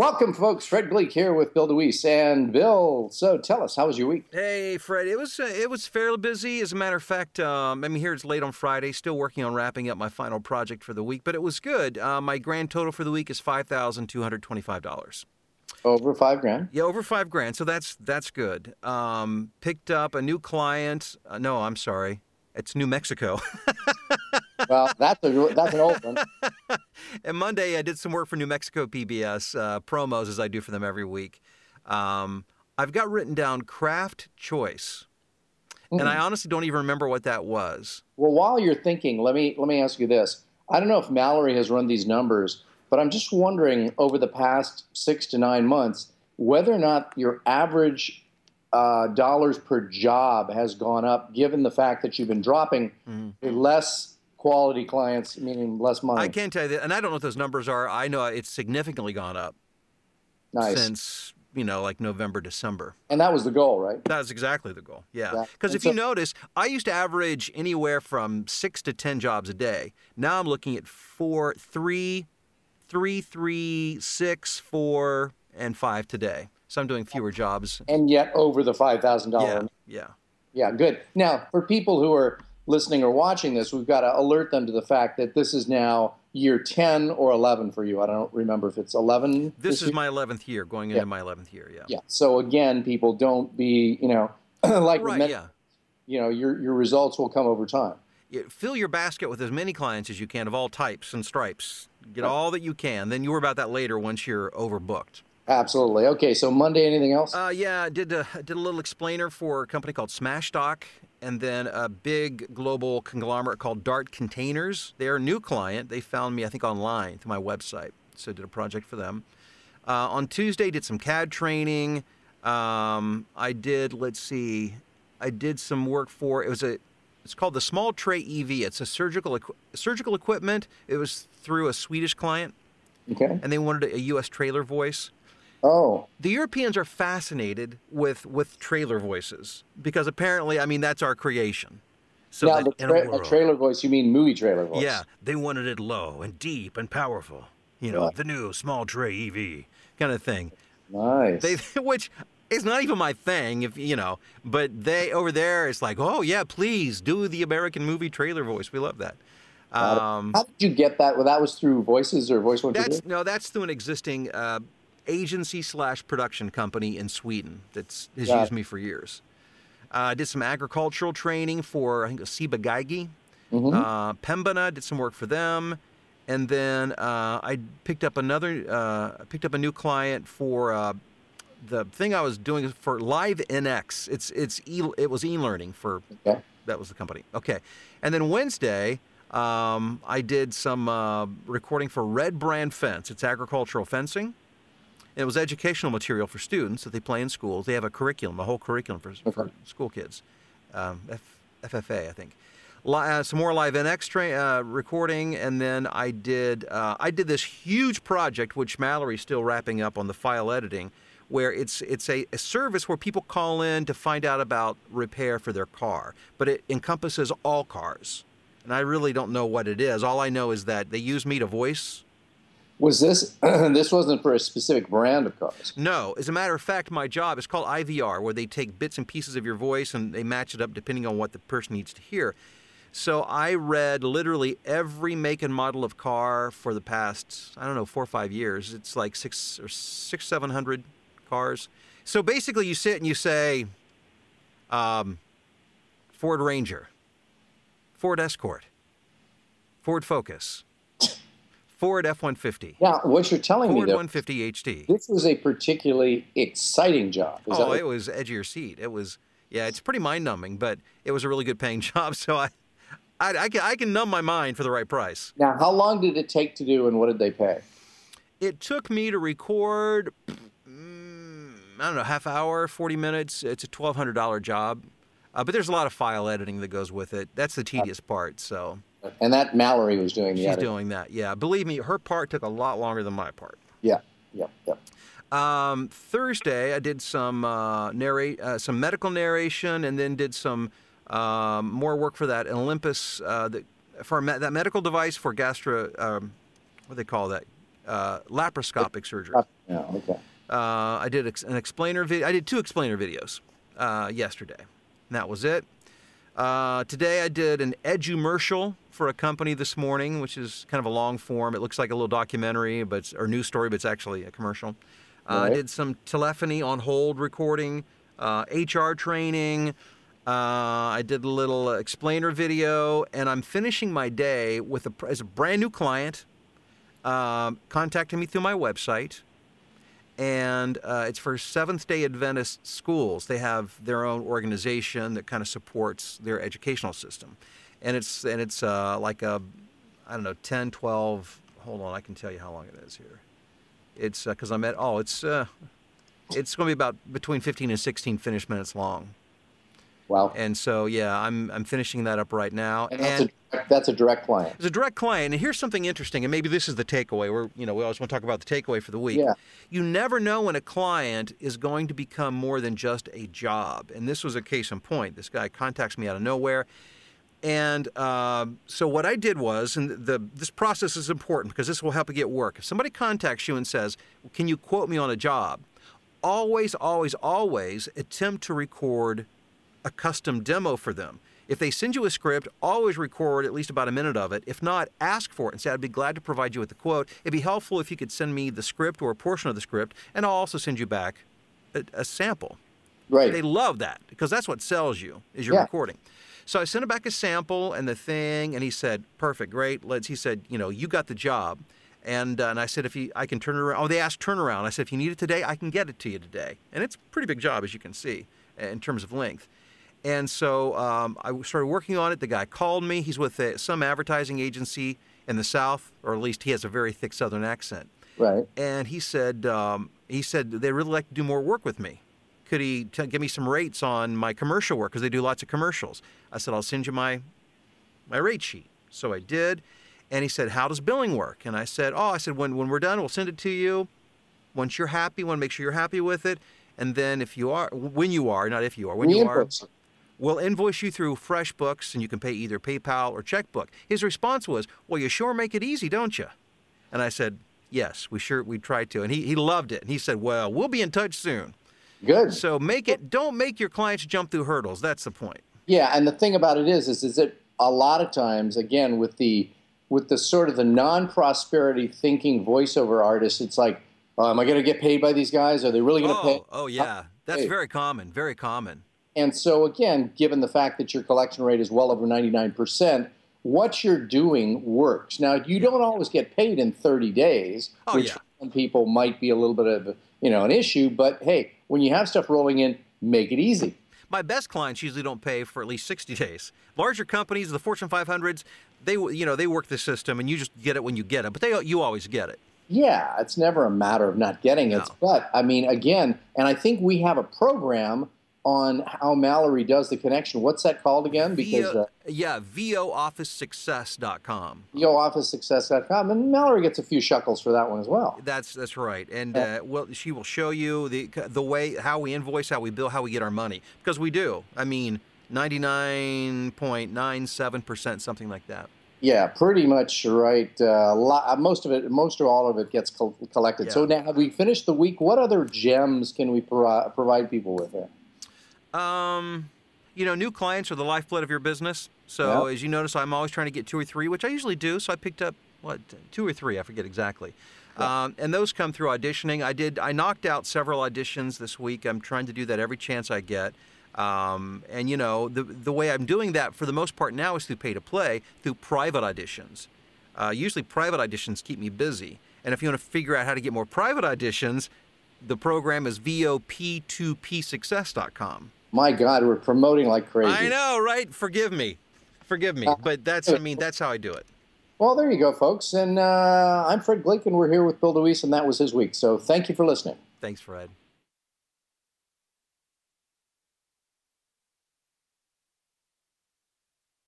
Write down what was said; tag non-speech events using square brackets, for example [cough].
Welcome, folks. Fred Gleeck here with Bill DeWees and Bill. So, tell us, how was your week? Hey, Fred. It was uh, it was fairly busy. As a matter of fact, um, I mean, here it's late on Friday. Still working on wrapping up my final project for the week, but it was good. Uh, my grand total for the week is five thousand two hundred twenty-five dollars. Over five grand. Yeah, over five grand. So that's that's good. Um, picked up a new client. Uh, no, I'm sorry. It's New Mexico. [laughs] well, that's a that's an old one. [laughs] and Monday, I did some work for New Mexico PBS uh, promos as I do for them every week. Um, I've got written down craft choice, mm. and I hmm. honestly don't even remember what that was. Well, while you're thinking, let me let me ask you this. I don't know if Mallory has run these numbers, but I'm just wondering over the past six to nine months whether or not your average uh, dollars per job has gone up, given the fact that you've been dropping mm. less quality clients, meaning less money. I can tell you that, and I don't know what those numbers are. I know it's significantly gone up nice. since you know, like November, December. And that was the goal, right? That's exactly the goal. Yeah. Because yeah. if so, you notice, I used to average anywhere from six to ten jobs a day. Now I'm looking at four, three, three, three, six, four, and five today. So I'm doing fewer jobs. And yet over the five thousand dollars. Yeah. Yeah. Yeah. Good. Now, for people who are listening or watching this, we've got to alert them to the fact that this is now year 10 or 11 for you. I don't remember if it's 11. This, this is my 11th year, going into yeah. my 11th year, yeah. Yeah. So again, people don't be, you know, [clears throat] like right, many, yeah. you know, your your results will come over time. Yeah, fill your basket with as many clients as you can of all types and stripes. Get right. all that you can. Then you worry about that later once you're overbooked. Absolutely. Okay, so Monday, anything else? Uh, yeah, I did a, did a little explainer for a company called Smashstock and then a big global conglomerate called Dart Containers. They're a new client. They found me, I think, online through my website. So I did a project for them. Uh, on Tuesday, did some CAD training. Um, I did, let's see, I did some work for, it was a, it's called the Small Tray EV. It's a surgical surgical equipment. It was through a Swedish client. Okay. And they wanted a U.S. trailer voice. Oh. The Europeans are fascinated with with trailer voices because apparently, I mean, that's our creation. So now, the tra- a, a, trailer voice, you mean movie trailer voice? Yeah, they wanted it low and deep and powerful. You know, the new small tray EV kind of thing. Nice. They, [laughs] which is not even my thing, if you know. But they over there, it's like, oh yeah, please do the American movie trailer voice. We love that. Um, How did you get that? Well, that was through voices or voice. That's no, that's through an existing. Uh, agency slash production company in Sweden that's has yeah. used me for years. Uh, I did some agricultural training for I think it was Ciba-Geigy. Mm-hmm. Uh, Pembina did some work for them, and then uh, I picked up another uh, picked up a new client for uh, the thing I was doing for Live NX. It's it's e, it was e-learning for okay. that was the company. Okay, and then Wednesday. Um, I did some uh, recording for Red Brand Fence. It's agricultural fencing. It was educational material for students that they play in schools. They have a curriculum, a whole curriculum for, okay. for school kids. Um, F, FFA, I think. Uh, some more live NX tra- uh, recording, and then I did uh, I did this huge project, which Mallory's still wrapping up on the file editing, where it's it's a, a, service where people call in to find out about repair for their car, but it encompasses all cars, and I really don't know what it is. All I know is that they use me to voice was this [clears throat] this wasn't for a specific brand of cars? No. As a matter of fact, my job is called IVR, where they take bits and pieces of your voice and they match it up depending on what the person needs to hear. So I read literally every make and model of car for the past I don't know four or five years. It's like six or six seven hundred cars. So basically, you sit and you say, um, Ford Ranger, Ford Escort, Ford Focus, Ford F-150. Yeah, what you're telling Ford me, Ford 150 HD. This was a particularly exciting job. Is oh, it was edge of your seat. It was, yeah, it's pretty mind-numbing, but it was a really good paying [laughs] job. So I, I, I, can, I can numb my mind for the right price. Now, how long did it take to do, and what did they pay? It took me to record, mm, I don't know, half hour, 40 minutes. It's a $1,200 job. Uh, but there's a lot of file editing that goes with it. That's the tedious part. So and that Mallory was doing the She's editing. doing that. Yeah, believe me, her part took a lot longer than my part. Yeah, yeah, yeah. Um, Thursday, I did some uh, narrate, uh, some medical narration, and then did some um, more work for that Olympus, uh, the, for me- that medical device for gastro, um, what do they call that? Uh, laparoscopic surgery. Yeah, okay. Uh, I did an explainer video. I did two explainer videos uh, yesterday. And that was it. Uh, today I did an edumercial for a company this morning, which is kind of a long form. It looks like a little documentary, but or news story, but it's actually a commercial. Uh, right. I did some telephony on hold recording, HR uh, training. Uh, I did a little explainer video, and I'm finishing my day with a as a brand new client. Uh, contacting me through my website and uh, it's for Seventh Day Adventist schools. They have their own organization that kind of supports their educational system, and it's and it's uh, like a I don't know 10, 12. Hold on, I can tell you how long it is here. It's because uh, I'm at oh it's uh, it's going to be about between 15 and 16 finished minutes long. Wow. And so, yeah, I'm, I'm finishing that up right now. And that's, and a, that's a direct client. It's a direct client. And here's something interesting, and maybe this is the takeaway. We're, you know, we always want to talk about the takeaway for the week. Yeah. You never know when a client is going to become more than just a job. And this was a case in point. This guy contacts me out of nowhere. And uh, so what I did was, and the this process is important because this will help you get work. If somebody contacts you and says, "Can you quote me on a job?" Always, always, always attempt to record a custom demo for them. If they send you a script, always record at least about a minute of it. If not, ask for it and say, I'd be glad to provide you with the quote. It'd be helpful if you could send me the script or a portion of the script, and I'll also send you back a, a sample. Right. They love that because that's what sells you is your yeah. recording. So I sent him back a sample and the thing, and he said, "Perfect, great." Let's. He said, "You know, you got the job." And, uh, and I said, if he, I can turn it around. Oh, they asked turnaround. I said, if you need it today, I can get it to you today. And it's a pretty big job, as you can see, in terms of length. And so um, I started working on it. The guy called me. He's with a, some advertising agency in the South, or at least he has a very thick Southern accent. Right. And he said um, he said they really like to do more work with me. Could he t- give me some rates on my commercial work because they do lots of commercials? I said I'll send you my my rate sheet. So I did. And he said, "How does billing work?" And I said, "Oh, I said when when we're done, we'll send it to you. Once you're happy, want to make sure you're happy with it." And then if you are, when you are, not if you are, when you are, We'll invoice you through FreshBooks and you can pay either PayPal or checkbook. His response was, Well, you sure make it easy, don't you? And I said, Yes, we sure we tried to. And he, he loved it. And he said, Well, we'll be in touch soon. Good. So make it don't make your clients jump through hurdles. That's the point. Yeah, and the thing about it is is, is that a lot of times, again, with the with the sort of the non-prosperity thinking voiceover artists, it's like, oh, am I going to get paid by these guys? Are they really going to oh, pay? Oh yeah, that's hey. very common. Very common. And so, again, given the fact that your collection rate is well over 99%, what you're doing works. Now, you don't always get paid in 30 days, oh, which yeah. some people might be a little bit of you know an issue. But hey, when you have stuff rolling in, make it easy. My best clients usually don't pay for at least 60 days. Larger companies, the Fortune 500s, they you know they work the system, and you just get it when you get it. But they you always get it. Yeah, it's never a matter of not getting it. No. But I mean, again, and I think we have a program on how Mallory does the connection. What's that called again? Because uh, yeah, voofficesuccess.com. voofficesuccess.com, and Mallory gets a few shekels for that one as well. That's that's right, and uh, well, she will show you the the way how we invoice, how we bill, how we get our money because we do. I mean, ninety nine point nine seven percent, something like that. Yeah, pretty much right. Uh, lot, most of it, most of all of it gets co- collected. Yeah. So now, have we finished the week? What other gems can we pro- provide people with here? Um, you know, new clients are the lifeblood of your business. So as you notice, I'm always trying to get two or three, which I usually do. So I picked up what two or three, I forget exactly. Um, and those come through auditioning. I did. I knocked out several auditions this week. I'm trying to do that every chance I get. Um, and you know, the the way I'm doing that for the most part now is through pay to play, through private auditions. Uh, usually, private auditions keep me busy. And if you want to figure out how to get more private auditions, the program is vop2psuccess.com my God, we're promoting like crazy. I know, right? Forgive me. Forgive me. Uh, but that's, I mean, that's how I do it. Well, there you go, folks. And uh, I'm Fred Gleeck, and we're here with Bill DeWees, and that was his week. So thank you for listening. Thanks, Fred.